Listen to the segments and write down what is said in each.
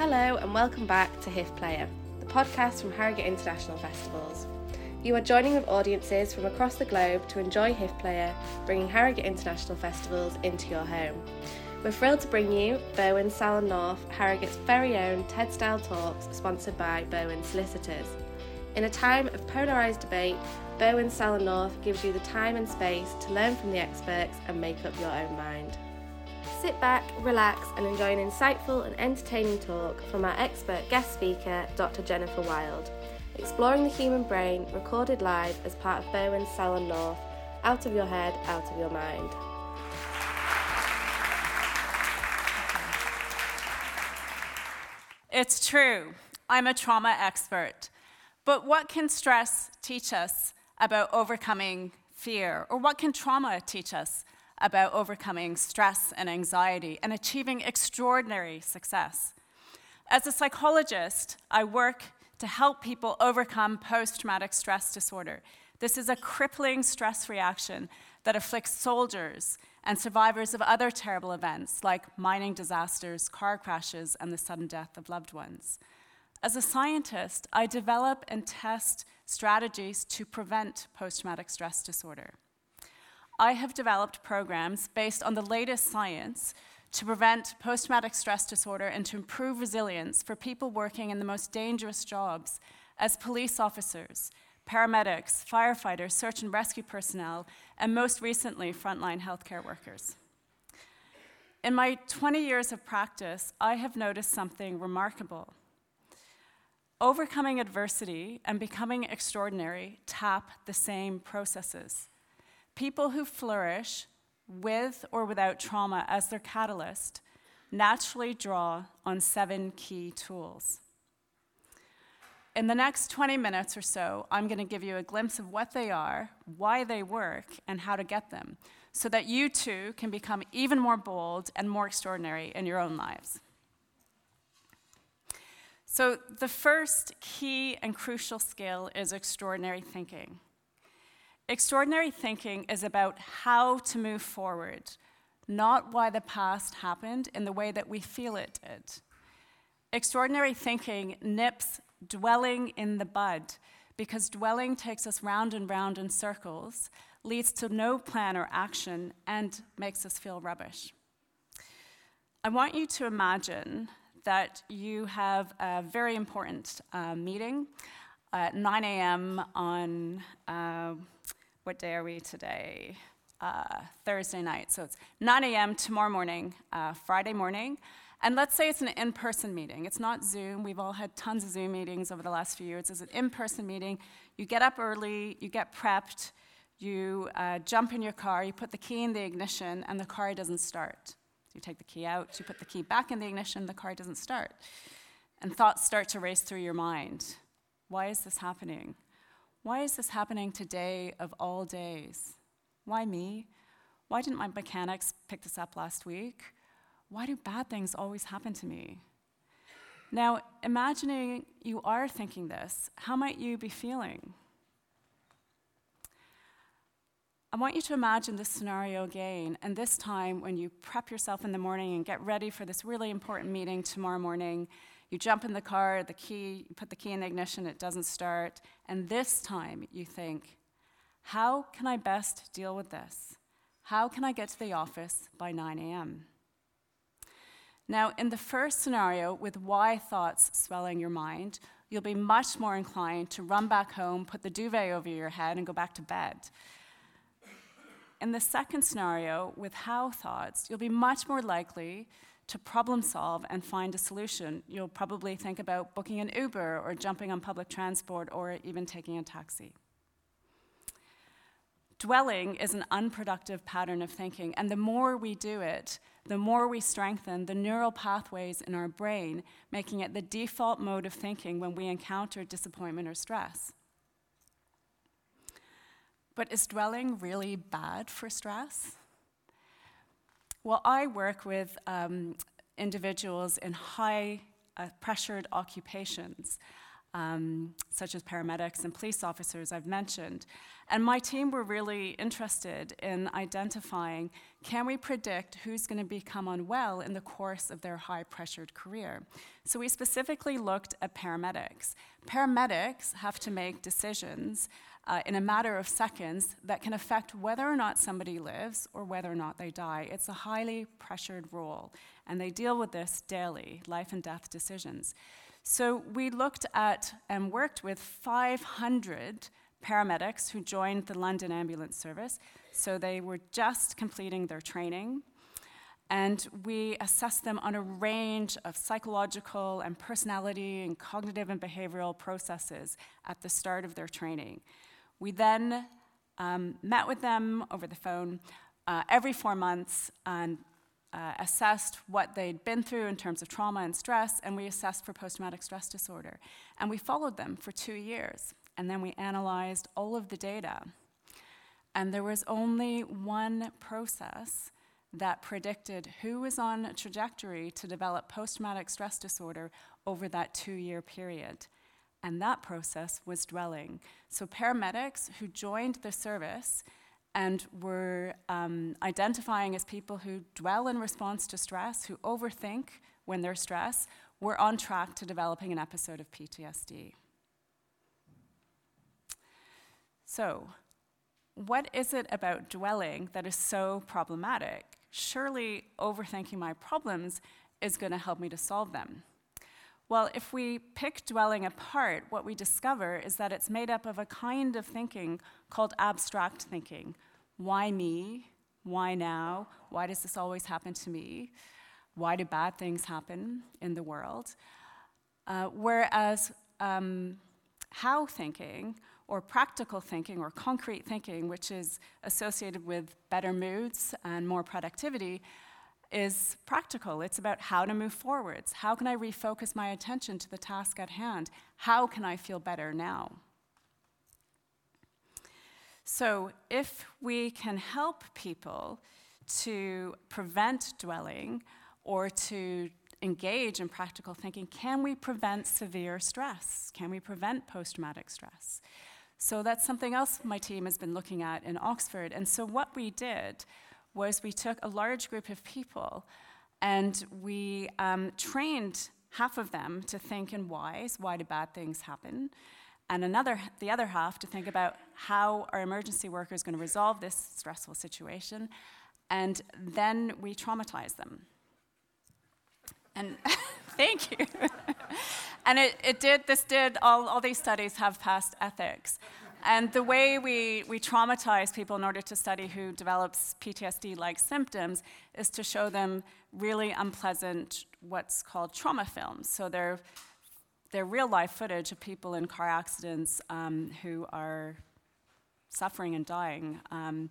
Hello, and welcome back to HIF Player, the podcast from Harrogate International Festivals. You are joining with audiences from across the globe to enjoy HIF Player, bringing Harrogate International Festivals into your home. We're thrilled to bring you Berwins Salon North, Harrogate's very own TED style talks sponsored by Berwins Solicitors. In a time of polarised debate, Berwins Salon North gives you the time and space to learn from the experts and make up your own mind. Sit back, relax, and enjoy an insightful and entertaining talk from our expert guest speaker, Dr. Jennifer Wild, exploring the human brain, recorded live as part of Berwins Salon North. Out of your head, out of your mind. It's true. I'm a trauma expert. But what can stress teach us about overcoming fear? Or what can trauma teach us about overcoming stress and anxiety and achieving extraordinary success? As a psychologist, I work to help people overcome post traumatic stress disorder. This is a crippling stress reaction that afflicts soldiers and survivors of other terrible events like mining disasters, car crashes, and the sudden death of loved ones. As a scientist, I develop and test strategies to prevent post traumatic stress disorder. I have developed programs based on the latest science to prevent post traumatic stress disorder and to improve resilience for people working in the most dangerous jobs as police officers, paramedics, firefighters, search and rescue personnel, and most recently, frontline healthcare workers. In my 20 years of practice, I have noticed something remarkable. Overcoming adversity and becoming extraordinary tap the same processes. People who flourish with or without trauma as their catalyst naturally draw on seven key tools. In the next 20 minutes or so, I'm going to give you a glimpse of what they are, why they work, and how to get them, so that you too can become even more bold and more extraordinary in your own lives. So, the first key and crucial skill is extraordinary thinking. Extraordinary thinking is about how to move forward, not why the past happened in the way that we feel it did. Extraordinary thinking nips dwelling in the bud because dwelling takes us round and round in circles, leads to no plan or action, and makes us feel rubbish. I want you to imagine that you have a very important uh, meeting at 9 a.m. on, uh, what day are we today? Uh, Thursday night. So it's 9 a.m. tomorrow morning, uh, Friday morning. And let's say it's an in person meeting. It's not Zoom. We've all had tons of Zoom meetings over the last few years. It's an in person meeting. You get up early, you get prepped, you uh, jump in your car, you put the key in the ignition, and the car doesn't start. You take the key out, you put the key back in the ignition, the car doesn't start. And thoughts start to race through your mind. Why is this happening? Why is this happening today of all days? Why me? Why didn't my mechanics pick this up last week? Why do bad things always happen to me? Now, imagining you are thinking this, how might you be feeling? I want you to imagine this scenario again, and this time when you prep yourself in the morning and get ready for this really important meeting tomorrow morning, you jump in the car, the key, you put the key in the ignition, it doesn't start, and this time you think, how can I best deal with this? How can I get to the office by 9 a.m.? Now, in the first scenario, with why thoughts swelling your mind, you'll be much more inclined to run back home, put the duvet over your head, and go back to bed. In the second scenario, with how thoughts, you'll be much more likely to problem solve and find a solution. You'll probably think about booking an Uber or jumping on public transport or even taking a taxi. Dwelling is an unproductive pattern of thinking, and the more we do it, the more we strengthen the neural pathways in our brain, making it the default mode of thinking when we encounter disappointment or stress. But is dwelling really bad for stress? Well, I work with um, individuals in high uh, pressured occupations. um, such as paramedics and police officers I've mentioned. And my team were really interested in identifying can we predict who's going to become unwell in the course of their high pressured career? So we specifically looked at paramedics. Paramedics have to make decisions uh, in a matter of seconds that can affect whether or not somebody lives or whether or not they die. It's a highly pressured role, and they deal with this daily life and death decisions. So we looked at and worked with 500 paramedics who joined the London Ambulance Service. So they were just completing their training. And we assessed them on a range of psychological and personality and cognitive and behavioral processes at the start of their training. We then um, met with them over the phone uh, every four months and uh, assessed what they'd been through in terms of trauma and stress, and we assessed for post traumatic stress disorder. And we followed them for two years, and then we analyzed all of the data. And there was only one process that predicted who was on a trajectory to develop post traumatic stress disorder over that two year period. And that process was dwelling. So, paramedics who joined the service and we're um, identifying as people who dwell in response to stress, who overthink when they're stressed, we're on track to developing an episode of PTSD. So, what is it about dwelling that is so problematic? Surely overthinking my problems is going to help me to solve them. Well, if we pick dwelling apart, what we discover is that it's made up of a kind of thinking called abstract thinking. Why me? Why now? Why does this always happen to me? Why do bad things happen in the world? Uh, whereas um, how thinking, or practical thinking, or concrete thinking, which is associated with better moods and more productivity, is practical. It's about how to move forwards. How can I refocus my attention to the task at hand? How can I feel better now? So, if we can help people to prevent dwelling or to engage in practical thinking, can we prevent severe stress? Can we prevent post traumatic stress? So, that's something else my team has been looking at in Oxford. And so, what we did was we took a large group of people and we um, trained half of them to think in whys why do bad things happen? And another, the other half to think about how our emergency workers going to resolve this stressful situation. And then we traumatize them. And thank you. and it, it did, this did, all, all these studies have passed ethics. And the way we, we traumatize people in order to study who develops PTSD like symptoms is to show them really unpleasant, what's called trauma films. So they're, they're real life footage of people in car accidents um, who are suffering and dying. Um,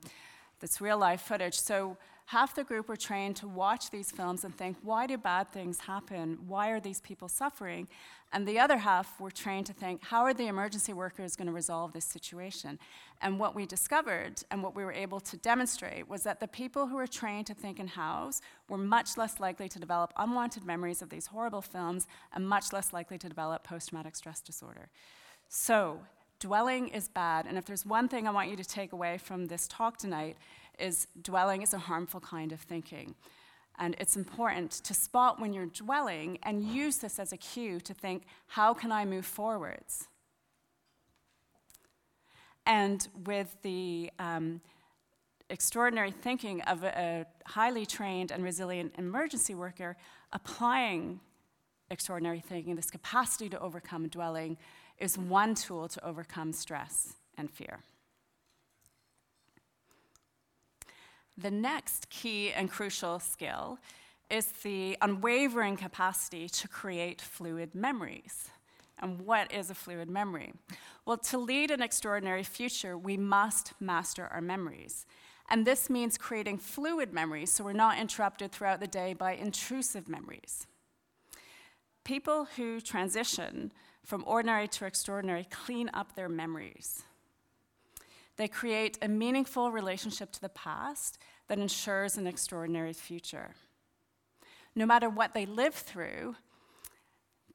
that's real life footage. So half the group were trained to watch these films and think, why do bad things happen? Why are these people suffering? And the other half were trained to think, how are the emergency workers going to resolve this situation? And what we discovered and what we were able to demonstrate was that the people who were trained to think in hows were much less likely to develop unwanted memories of these horrible films and much less likely to develop post traumatic stress disorder. So, dwelling is bad. And if there's one thing I want you to take away from this talk tonight, is dwelling is a harmful kind of thinking. And it's important to spot when you're dwelling and use this as a cue to think, how can I move forwards? And with the um, extraordinary thinking of a, a highly trained and resilient emergency worker applying extraordinary thinking, this capacity to overcome dwelling, is one tool to overcome stress and fear. The next key and crucial skill is the unwavering capacity to create fluid memories. And what is a fluid memory? Well, to lead an extraordinary future, we must master our memories. And this means creating fluid memories so we're not interrupted throughout the day by intrusive memories. People who transition from ordinary to extraordinary clean up their memories. They create a meaningful relationship to the past that ensures an extraordinary future. No matter what they live through,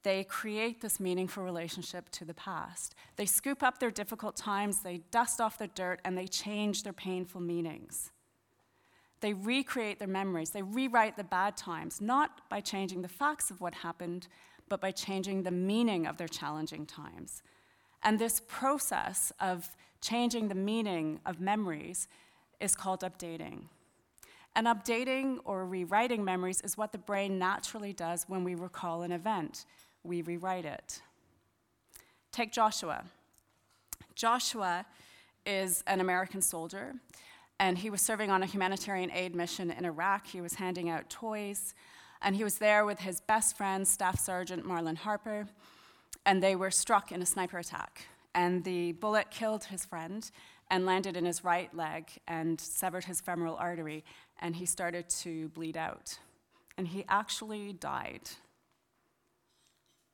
they create this meaningful relationship to the past. They scoop up their difficult times, they dust off the dirt, and they change their painful meanings. They recreate their memories, they rewrite the bad times, not by changing the facts of what happened, but by changing the meaning of their challenging times. And this process of changing the meaning of memories is called updating. And updating or rewriting memories is what the brain naturally does when we recall an event we rewrite it. Take Joshua. Joshua is an American soldier, and he was serving on a humanitarian aid mission in Iraq. He was handing out toys, and he was there with his best friend, Staff Sergeant Marlon Harper, and they were struck in a sniper attack. And the bullet killed his friend and landed in his right leg and severed his femoral artery, and he started to bleed out. And he actually died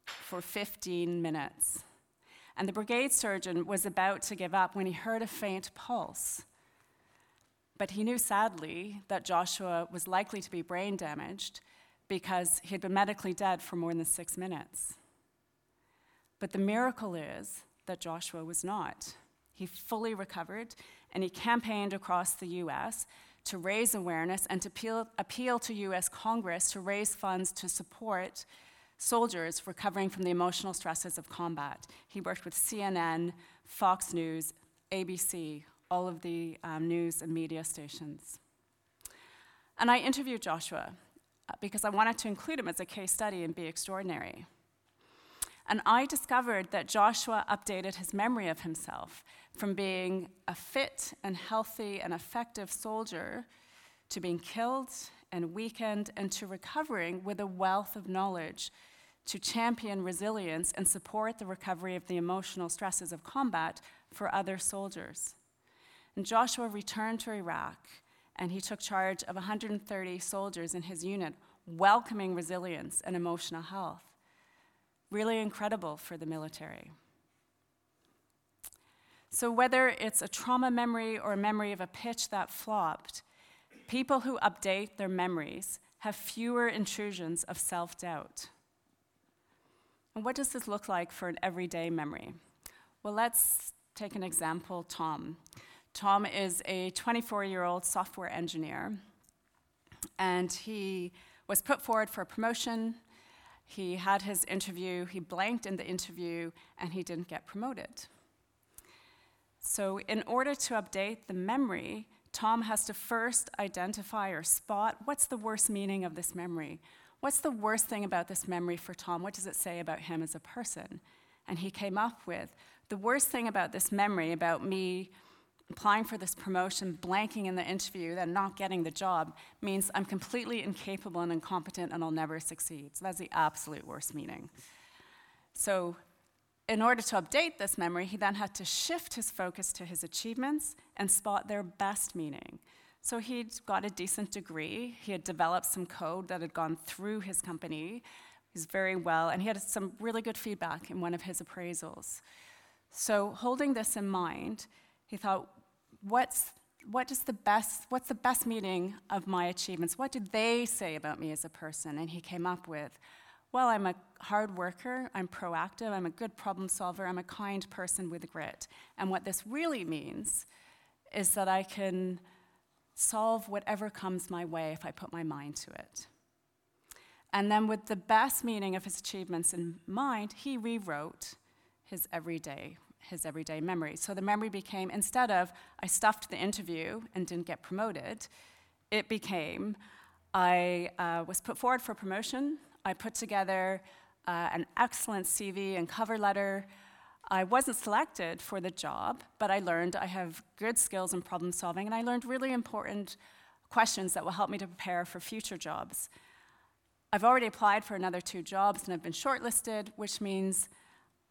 for 15 minutes. And the brigade surgeon was about to give up when he heard a faint pulse. But he knew sadly that Joshua was likely to be brain damaged because he had been medically dead for more than six minutes. But the miracle is that Joshua was not. He fully recovered and he campaigned across the US to raise awareness and to appeal, appeal to US Congress to raise funds to support soldiers recovering from the emotional stresses of combat. He worked with CNN, Fox News, ABC, all of the um, news and media stations. And I interviewed Joshua uh, because I wanted to include him as a case study and be extraordinary. And I discovered that Joshua updated his memory of himself from being a fit and healthy and effective soldier to being killed and weakened and to recovering with a wealth of knowledge to champion resilience and support the recovery of the emotional stresses of combat for other soldiers. And Joshua returned to Iraq and he took charge of 130 soldiers in his unit, welcoming resilience and emotional health. Really incredible for the military. So, whether it's a trauma memory or a memory of a pitch that flopped, people who update their memories have fewer intrusions of self doubt. And what does this look like for an everyday memory? Well, let's take an example Tom. Tom is a 24 year old software engineer, and he was put forward for a promotion. He had his interview, he blanked in the interview, and he didn't get promoted. So, in order to update the memory, Tom has to first identify or spot what's the worst meaning of this memory. What's the worst thing about this memory for Tom? What does it say about him as a person? And he came up with the worst thing about this memory, about me applying for this promotion, blanking in the interview, then not getting the job, means I'm completely incapable and incompetent and I'll never succeed. So that's the absolute worst meaning. So, in order to update this memory, he then had to shift his focus to his achievements and spot their best meaning. So he'd got a decent degree. He had developed some code that had gone through his company. He's very well, and he had some really good feedback in one of his appraisals. So holding this in mind, he thought, what's what is the best what's the best meaning of my achievements? What did they say about me as a person? And he came up with well i'm a hard worker. I'm proactive. I'm a good problem solver. I'm a kind person with grit. And what this really means is that i can solve whatever comes my way if I put my mind to it. And then, with the best meaning of his achievements in mind, he rewrote his everyday, his everyday memory. So the memory became instead of I stuffed the interview and didn't get promoted, it became I uh, was put forward for promotion. I put together uh, an excellent CV and cover letter. I wasn't selected for the job, but I learned I have good skills in problem solving, and I learned really important questions that will help me to prepare for future jobs. I've already applied for another two jobs and I've been shortlisted, which means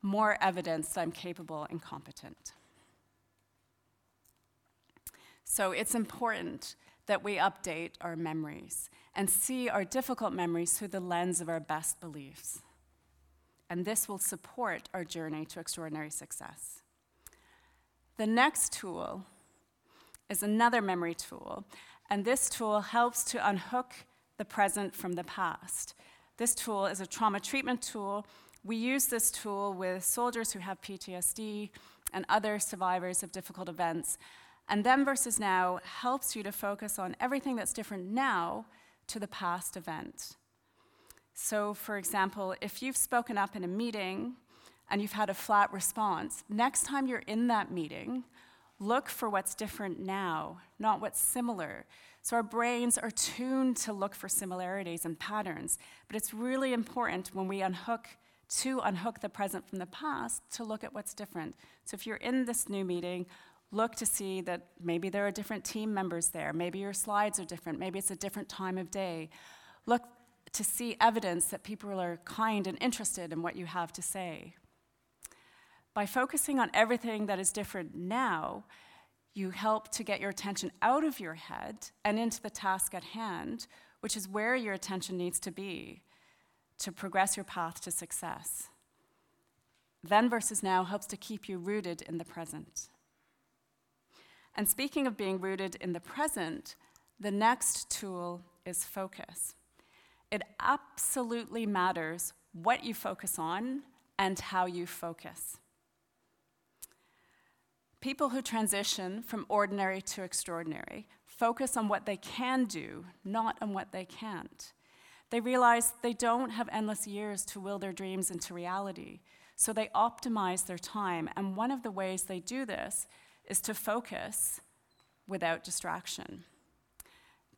more evidence that I'm capable and competent. So it's important that we update our memories and see our difficult memories through the lens of our best beliefs and this will support our journey to extraordinary success. The next tool is another memory tool, and this tool helps to unhook the present from the past. This tool is a trauma treatment tool We use this tool with soldiers who have PTSD and other survivors of difficult events. And then versus now helps you to focus on everything that's different now to the past event. So, for example, if you've spoken up in a meeting and you've had a flat response, next time you're in that meeting, look for what's different now, not what's similar. So, our brains are tuned to look for similarities and patterns, but it's really important when we unhook to unhook the present from the past to look at what's different. So, if you're in this new meeting, look to see that maybe there are different team members there, maybe your slides are different, maybe it's a different time of day. Look to see evidence that people are kind and interested in what you have to say. By focusing on everything that is different now, you help to get your attention out of your head and into the task at hand, which is where your attention needs to be to progress your path to success. Then versus now helps to keep you rooted in the present. And speaking of being rooted in the present, the next tool is focus. It absolutely matters what you focus on and how you focus. People who transition from ordinary to extraordinary focus on what they can do, not on what they can't. They realize they don't have endless years to will their dreams into reality, so they optimize their time. And one of the ways they do this is to focus without distraction.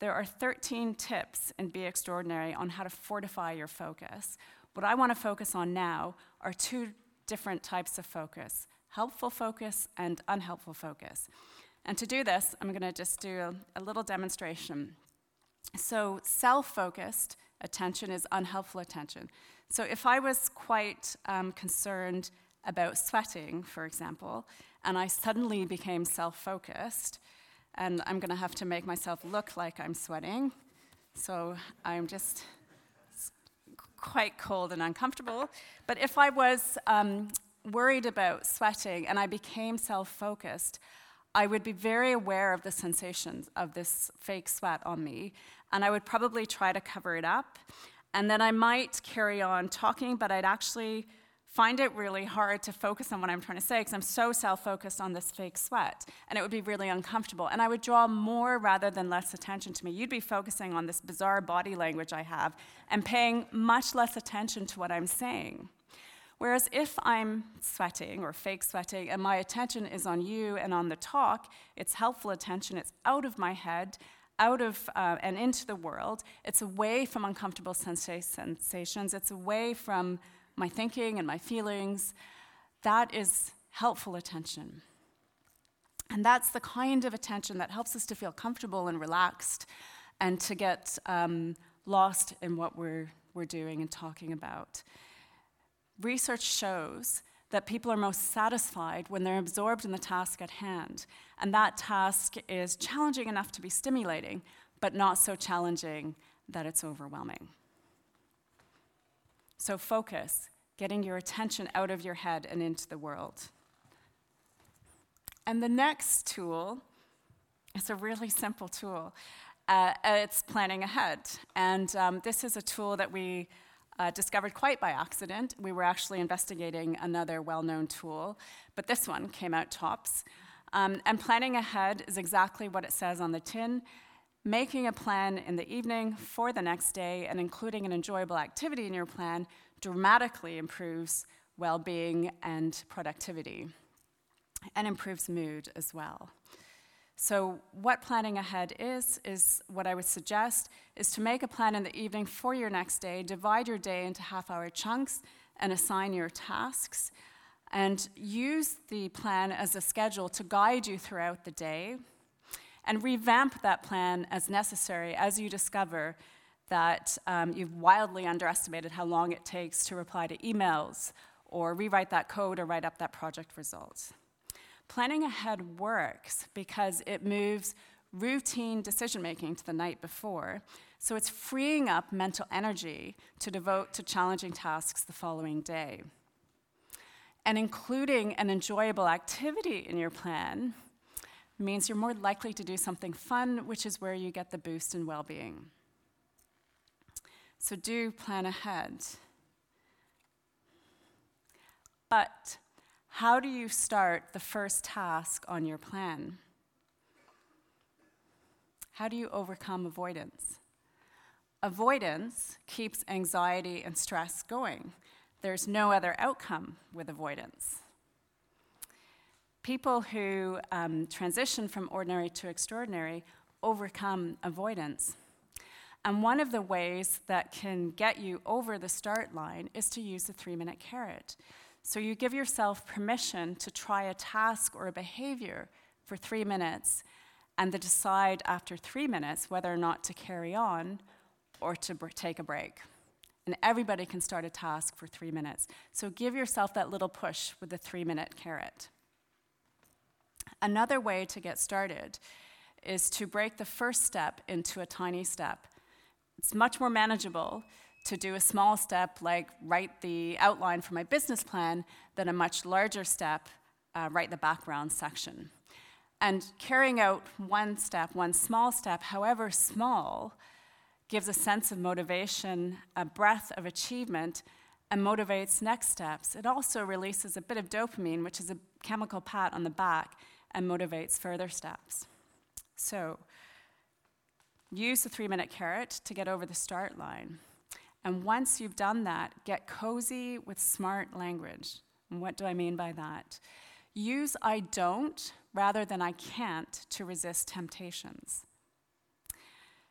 There are 13 tips in Be Extraordinary on how to fortify your focus. What I want to focus on now are two different types of focus helpful focus and unhelpful focus. And to do this, I'm going to just do a, a little demonstration. So, self focused attention is unhelpful attention. So, if I was quite um, concerned about sweating, for example, and I suddenly became self focused, and I'm going to have to make myself look like I'm sweating. So I'm just quite cold and uncomfortable. But if I was um, worried about sweating and I became self focused, I would be very aware of the sensations of this fake sweat on me, and I would probably try to cover it up. And then I might carry on talking, but I'd actually find it really hard to focus on what I'm trying to say because I'm so self focused on this fake sweat. And it would be really uncomfortable. And I would draw more rather than less attention to me. You'd be focusing on this bizarre body language I have and paying much less attention to what I'm saying. Whereas if I'm sweating or fake sweating and my attention is on you and on the talk, it's helpful attention, it's out of my head, out of uh, and into the world. It's away from uncomfortable sensations, it's away from my thinking and my feelings. That is helpful attention. And that's the kind of attention that helps us to feel comfortable and relaxed and to get um, lost in what we're, we're doing and talking about. Research shows that people are most satisfied when they're absorbed in the task at hand. And that task is challenging enough to be stimulating, but not so challenging that it's overwhelming. So focus, getting your attention out of your head and into the world. And the next tool is a really simple tool. Uh, it's planning ahead. And um, this is a tool that we uh, discovered quite by accident. We were actually investigating another well known tool, but this one came out tops. Um, and planning ahead is exactly what it says on the tin making a plan in the evening for the next day and including an enjoyable activity in your plan dramatically improves well being and productivity and improves mood as well. So, what planning ahead is, is what I would suggest is to make a plan in the evening for your next day, divide your day into half hour chunks, and assign your tasks. And use the plan as a schedule to guide you throughout the day and revamp that plan as necessary as you discover that um, you've wildly underestimated how long it takes to reply to emails or rewrite that code or write up that project result. Planning ahead works because it moves routine decision making to the night before, so it's freeing up mental energy to devote to challenging tasks the following day. And including an enjoyable activity in your plan means you're more likely to do something fun, which is where you get the boost in well being. So do plan ahead. But how do you start the first task on your plan? How do you overcome avoidance? Avoidance keeps anxiety and stress going. There's no other outcome with avoidance. People who um, transition from ordinary to extraordinary overcome avoidance. And one of the ways that can get you over the start line is to use the three minute carrot. So you give yourself permission to try a task or a behavior for three minutes and to decide after three minutes whether or not to carry on or to br- take a break. And everybody can start a task for three minutes. So give yourself that little push with the three minute carrot. Another way to get started is to break the first step into a tiny step. It's much more manageable to do a small step like write the outline for my business plan than a much larger step, uh, write the background section. And carrying out one step, one small step, however small, gives a sense of motivation, a breath of achievement, and motivates next steps. It also releases a bit of dopamine, which is a chemical pat on the back, and motivates further steps. So, use the three minute carrot to get over the start line. And once you've done that, get cozy with smart language. And what do I mean by that? Use I don't rather than I can't to resist temptations.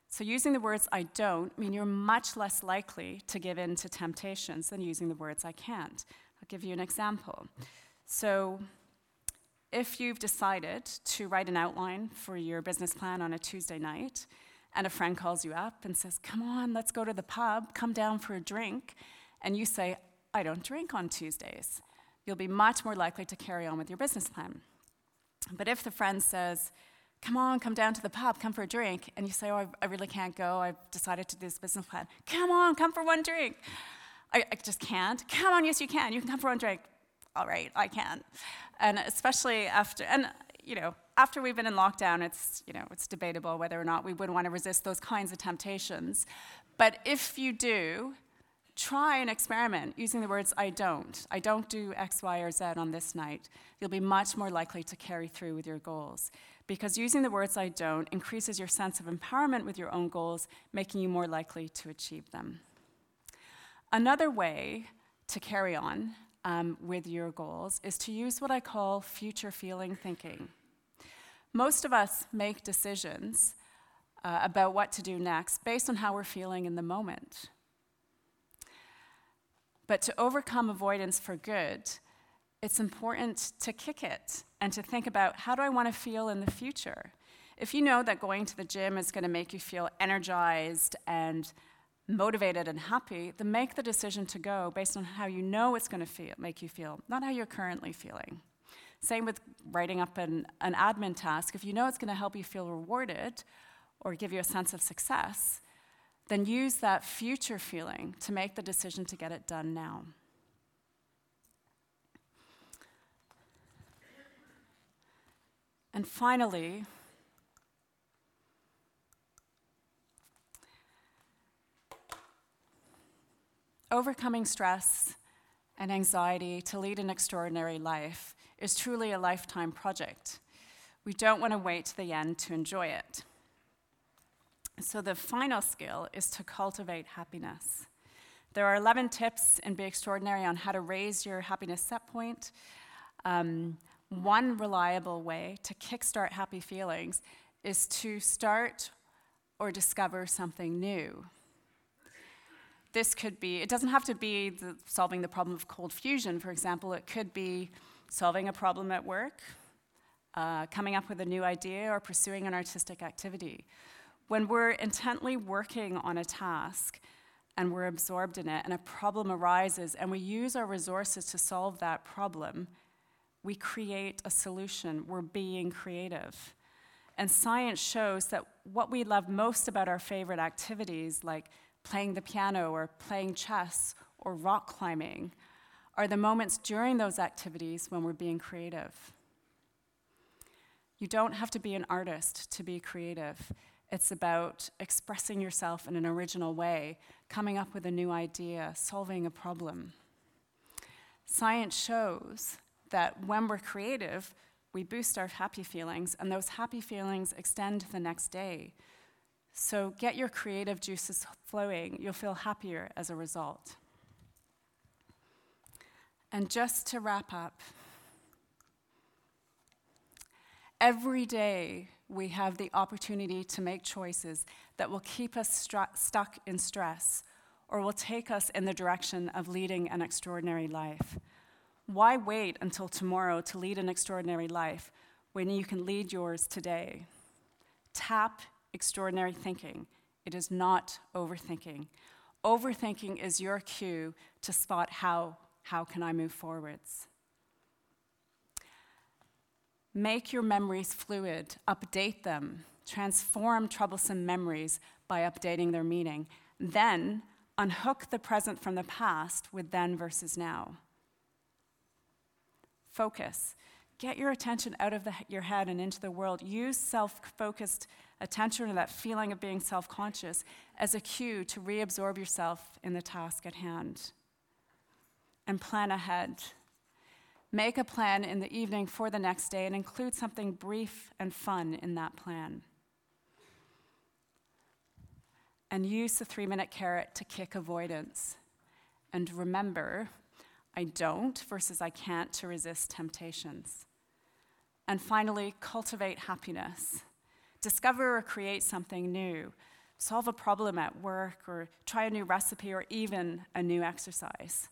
So, using the words I don't mean you're much less likely to give in to temptations than using the words I can't. I'll give you an example. So, if you've decided to write an outline for your business plan on a Tuesday night, and a friend calls you up and says, Come on, let's go to the pub, come down for a drink, and you say, I don't drink on Tuesdays, you'll be much more likely to carry on with your business plan. But if the friend says, come on, come down to the pub, come for a drink. And you say, oh, I, really can't go. I've decided to do this business plan. Come on, come for one drink. I, I just can't. Come on, yes, you can. You can come for one drink. All right, I can. And especially after, and you know, after we've been in lockdown, it's, you know, it's debatable whether or not we would want to resist those kinds of temptations. But if you do, try and experiment using the words I don't. I don't do X, Y, or Z on this night. You'll be much more likely to carry through with your goals because using the words I don't increases your sense of empowerment with your own goals, making you more likely to achieve them. Another way to carry on um, with your goals is to use what I call future feeling thinking. Most of us make decisions uh, about what to do next based on how we're feeling in the moment. But to overcome avoidance for good, it's important to kick it and to think about how do I want to feel in the future? If you know that going to the gym is going to make you feel energized and motivated and happy, then make the decision to go based on how you know it's going to feel, make you feel, not how you're currently feeling. Same with writing up an, an admin task. If you know it's going to help you feel rewarded or give you a sense of success, then use that future feeling to make the decision to get it done now. And finally, overcoming stress and anxiety to lead an extraordinary life is truly a lifetime project. We don't want to wait to the end to enjoy it. So, the final skill is to cultivate happiness. There are 11 tips in Be Extraordinary on how to raise your happiness set point. Um, one reliable way to kickstart happy feelings is to start or discover something new. This could be, it doesn't have to be the, solving the problem of cold fusion, for example, it could be solving a problem at work, uh, coming up with a new idea, or pursuing an artistic activity. When we're intently working on a task and we're absorbed in it, and a problem arises, and we use our resources to solve that problem, we create a solution. We're being creative. And science shows that what we love most about our favorite activities, like playing the piano or playing chess or rock climbing, are the moments during those activities when we're being creative. You don't have to be an artist to be creative. It's about expressing yourself in an original way, coming up with a new idea, solving a problem. Science shows that when we're creative, we boost our happy feelings, and those happy feelings extend the next day. So get your creative juices flowing. You'll feel happier as a result. And just to wrap up, every day we have the opportunity to make choices that will keep us stuck in stress or will take us in the direction of leading an extraordinary life. Why wait until tomorrow to lead an extraordinary life when you can lead yours today? Tap extraordinary thinking. It is not overthinking. Overthinking is your cue to spot how, how can I move forwards? Make your memories fluid, update them, transform troublesome memories by updating their meaning. Then unhook the present from the past with then versus now. Focus. Get your attention out of the, your head and into the world. Use self focused attention to that feeling of being self conscious as a cue to reabsorb yourself in the task at hand. And plan ahead. Make a plan in the evening for the next day and include something brief and fun in that plan. And use the three minute carrot to kick avoidance. And remember, I don't versus I can't to resist temptations. And finally, cultivate happiness. Discover or create something new. Solve a problem at work or try a new recipe or even a new exercise.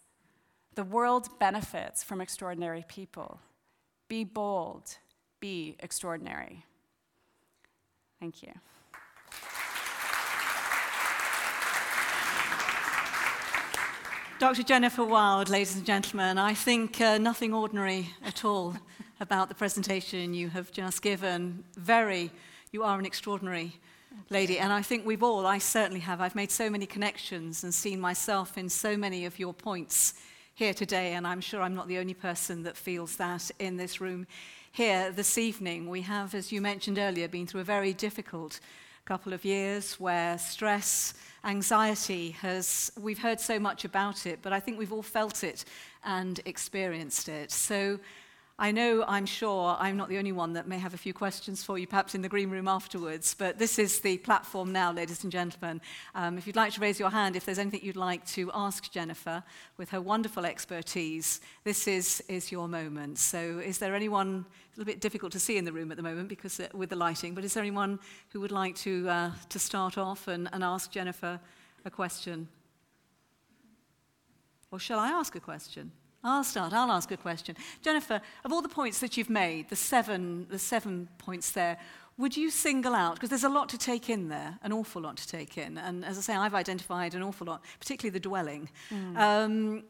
The world benefits from extraordinary people. Be bold, be extraordinary. Thank you. Dr. Jennifer Wild, ladies and gentlemen, I think uh, nothing ordinary at all about the presentation you have just given. Very, you are an extraordinary lady, and I think we've all, I certainly have, I've made so many connections and seen myself in so many of your points here today, and I'm sure I'm not the only person that feels that in this room here this evening. We have, as you mentioned earlier, been through a very difficult couple of years where stress, anxiety has, we've heard so much about it, but I think we've all felt it and experienced it. So I know, I'm sure, I'm not the only one that may have a few questions for you, perhaps in the green room afterwards, but this is the platform now, ladies and gentlemen. Um, if you'd like to raise your hand, if there's anything you'd like to ask Jennifer with her wonderful expertise, this is, is your moment. So is there anyone, a little bit difficult to see in the room at the moment because uh, with the lighting, but is there anyone who would like to, uh, to start off and, and ask Jennifer a question? Or shall I ask a question? I'll start. I'll ask a question. Jennifer, of all the points that you've made, the seven, the seven points there, would you single out, because there's a lot to take in there, an awful lot to take in, and as I say, I've identified an awful lot, particularly the dwelling. Mm. Um,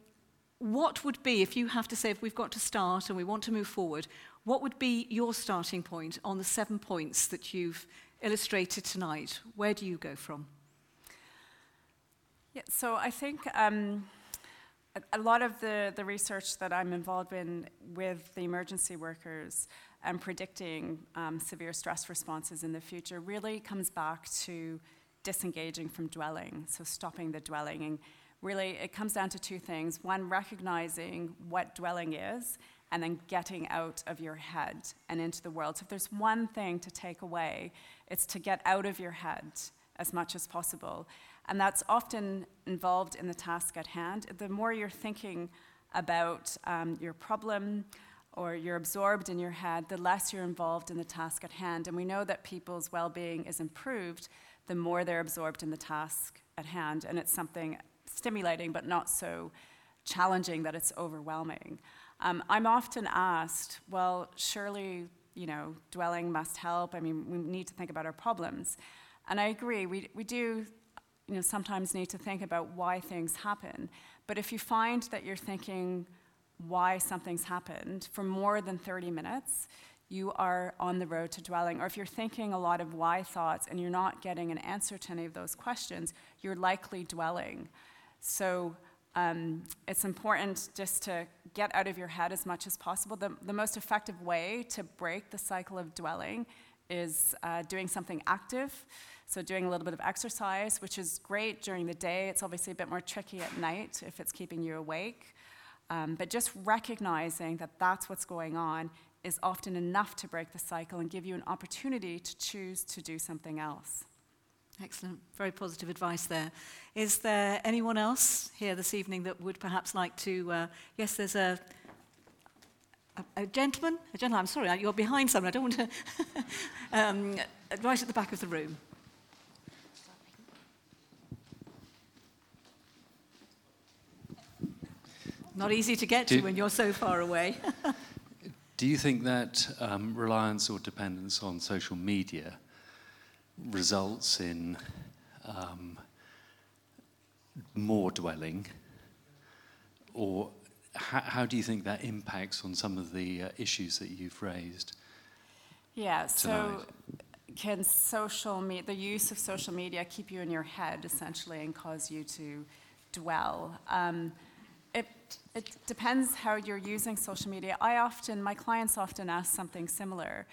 what would be, if you have to say, if we've got to start and we want to move forward, what would be your starting point on the seven points that you've illustrated tonight? Where do you go from? Yeah, so I think um, a lot of the, the research that I'm involved in with the emergency workers and predicting um, severe stress responses in the future really comes back to disengaging from dwelling, so stopping the dwelling. And really, it comes down to two things one, recognizing what dwelling is, and then getting out of your head and into the world. So, if there's one thing to take away, it's to get out of your head as much as possible and that's often involved in the task at hand. The more you're thinking about um, your problem or you're absorbed in your head, the less you're involved in the task at hand. And we know that people's well being is improved the more they're absorbed in the task at hand. And it's something stimulating but not so challenging that it's overwhelming. Um, I'm often asked, well, surely, you know, dwelling must help. I mean, we need to think about our problems. And I agree, we, we do you know, sometimes need to think about why things happen. But if you find that you're thinking why something's happened for more than 30 minutes, you are on the road to dwelling. Or if you're thinking a lot of why thoughts and you're not getting an answer to any of those questions, you're likely dwelling. So um, it's important just to get out of your head as much as possible. The, the most effective way to break the cycle of dwelling is uh, doing something active. So, doing a little bit of exercise, which is great during the day. It's obviously a bit more tricky at night if it's keeping you awake. Um, but just recognizing that that's what's going on is often enough to break the cycle and give you an opportunity to choose to do something else. Excellent. Very positive advice there. Is there anyone else here this evening that would perhaps like to? Uh, yes, there's a, a, a, gentleman. A gentleman, I'm sorry, you're behind someone. I don't want to. um, right at the back of the room. Not easy to get to when you're so far away. do you think that um, reliance or dependence on social media results in um, more dwelling? Or how, how, do you think that impacts on some of the uh, issues that you've raised? Yeah, so can social media, the use of social media keep you in your head essentially and cause you to dwell? Um, it, it depends how you're using social media. I often, my clients often ask something similar.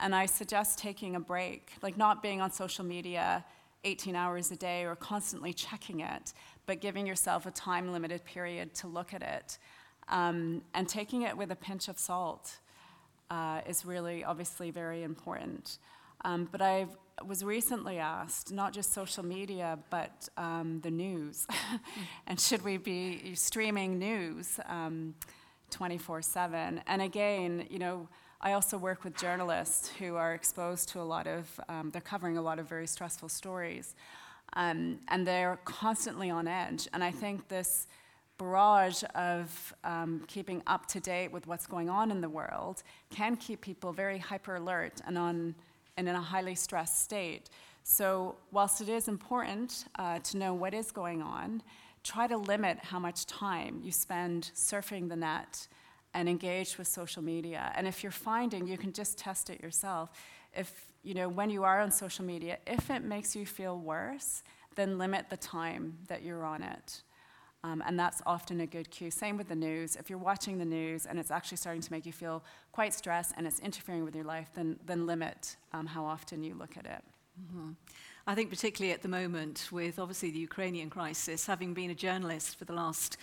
And I suggest taking a break, like not being on social media 18 hours a day or constantly checking it, but giving yourself a time limited period to look at it. Um, and taking it with a pinch of salt uh, is really obviously very important. Um, but I was recently asked, not just social media, but um, the news. and should we be streaming news 24 um, 7? And again, you know, I also work with journalists who are exposed to a lot of, um, they're covering a lot of very stressful stories. Um, and they're constantly on edge. And I think this barrage of um, keeping up to date with what's going on in the world can keep people very hyper alert and, on, and in a highly stressed state. So, whilst it is important uh, to know what is going on, try to limit how much time you spend surfing the net and engage with social media. And if you're finding, you can just test it yourself. If, you know, when you are on social media, if it makes you feel worse, then limit the time that you're on it. Um, and that's often a good cue. Same with the news. If you're watching the news and it's actually starting to make you feel quite stressed and it's interfering with your life, then, then limit um, how often you look at it. Mm-hmm. I think, particularly at the moment, with obviously the Ukrainian crisis, having been a journalist for the last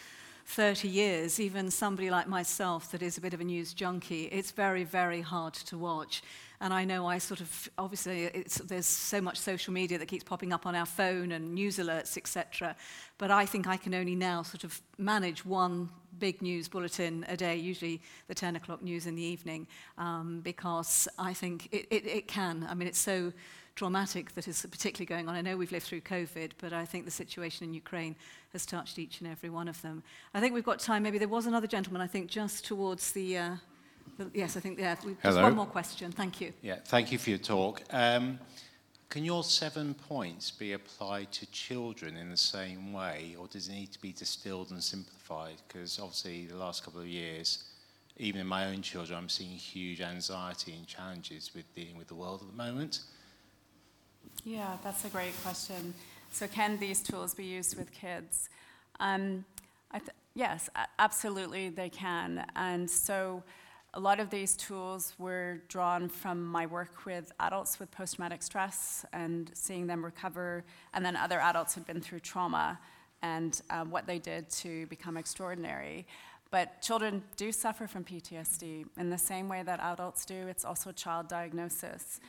30 years, even somebody like myself that is a bit of a news junkie, it's very, very hard to watch. And I know I sort of, obviously, there's so much social media that keeps popping up on our phone and news alerts, etc. But I think I can only now sort of manage one big news bulletin a day, usually the 10 o'clock news in the evening, um, because I think it, it, it can. I mean, it's so dramatic that is particularly going on. I know we've lived through COVID, but I think the situation in Ukraine has touched each and every one of them. I think we've got time. Maybe there was another gentleman, I think, just towards the. Uh, yes, I think, yeah. Just one more question. Thank you. Yeah, thank you for your talk. Um, can your seven points be applied to children in the same way, or does it need to be distilled and simplified? Because obviously, the last couple of years, even in my own children, I'm seeing huge anxiety and challenges with dealing with the world at the moment. Yeah, that's a great question. So, can these tools be used with kids? Um, th- yes, absolutely, they can. And so, a lot of these tools were drawn from my work with adults with post traumatic stress and seeing them recover, and then other adults who'd been through trauma and um, what they did to become extraordinary. But children do suffer from PTSD in the same way that adults do. It's also a child diagnosis.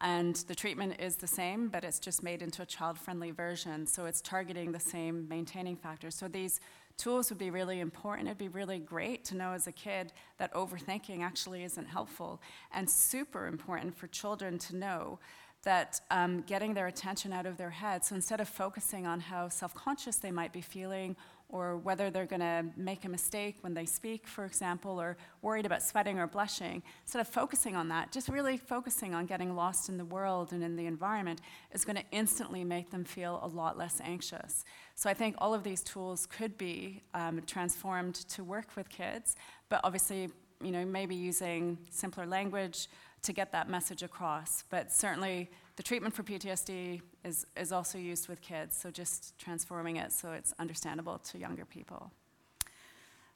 And the treatment is the same, but it's just made into a child friendly version. So it's targeting the same maintaining factors. So these tools would be really important. It'd be really great to know as a kid that overthinking actually isn't helpful, and super important for children to know that um, getting their attention out of their head. So instead of focusing on how self conscious they might be feeling or whether they're going to make a mistake when they speak, for example, or worried about sweating or blushing, instead of focusing on that, just really focusing on getting lost in the world and in the environment is going to instantly make them feel a lot less anxious. So I think all of these tools could be um, transformed to work with kids, but obviously, you know, maybe using simpler language to get that message across. But certainly, the treatment for PTSD is, is also used with kids, so just transforming it so it's understandable to younger people.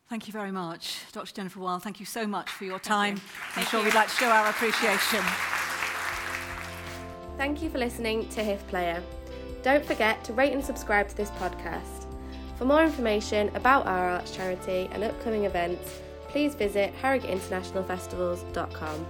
Thank you very much, Dr. Jennifer Wild. Thank you so much for your time. You. I'm sure you. we'd like to show our appreciation. Thank you for listening to HIF Player. Don't forget to rate and subscribe to this podcast. For more information about our arts charity and upcoming events, please visit harrogateinternationalfestivals.com.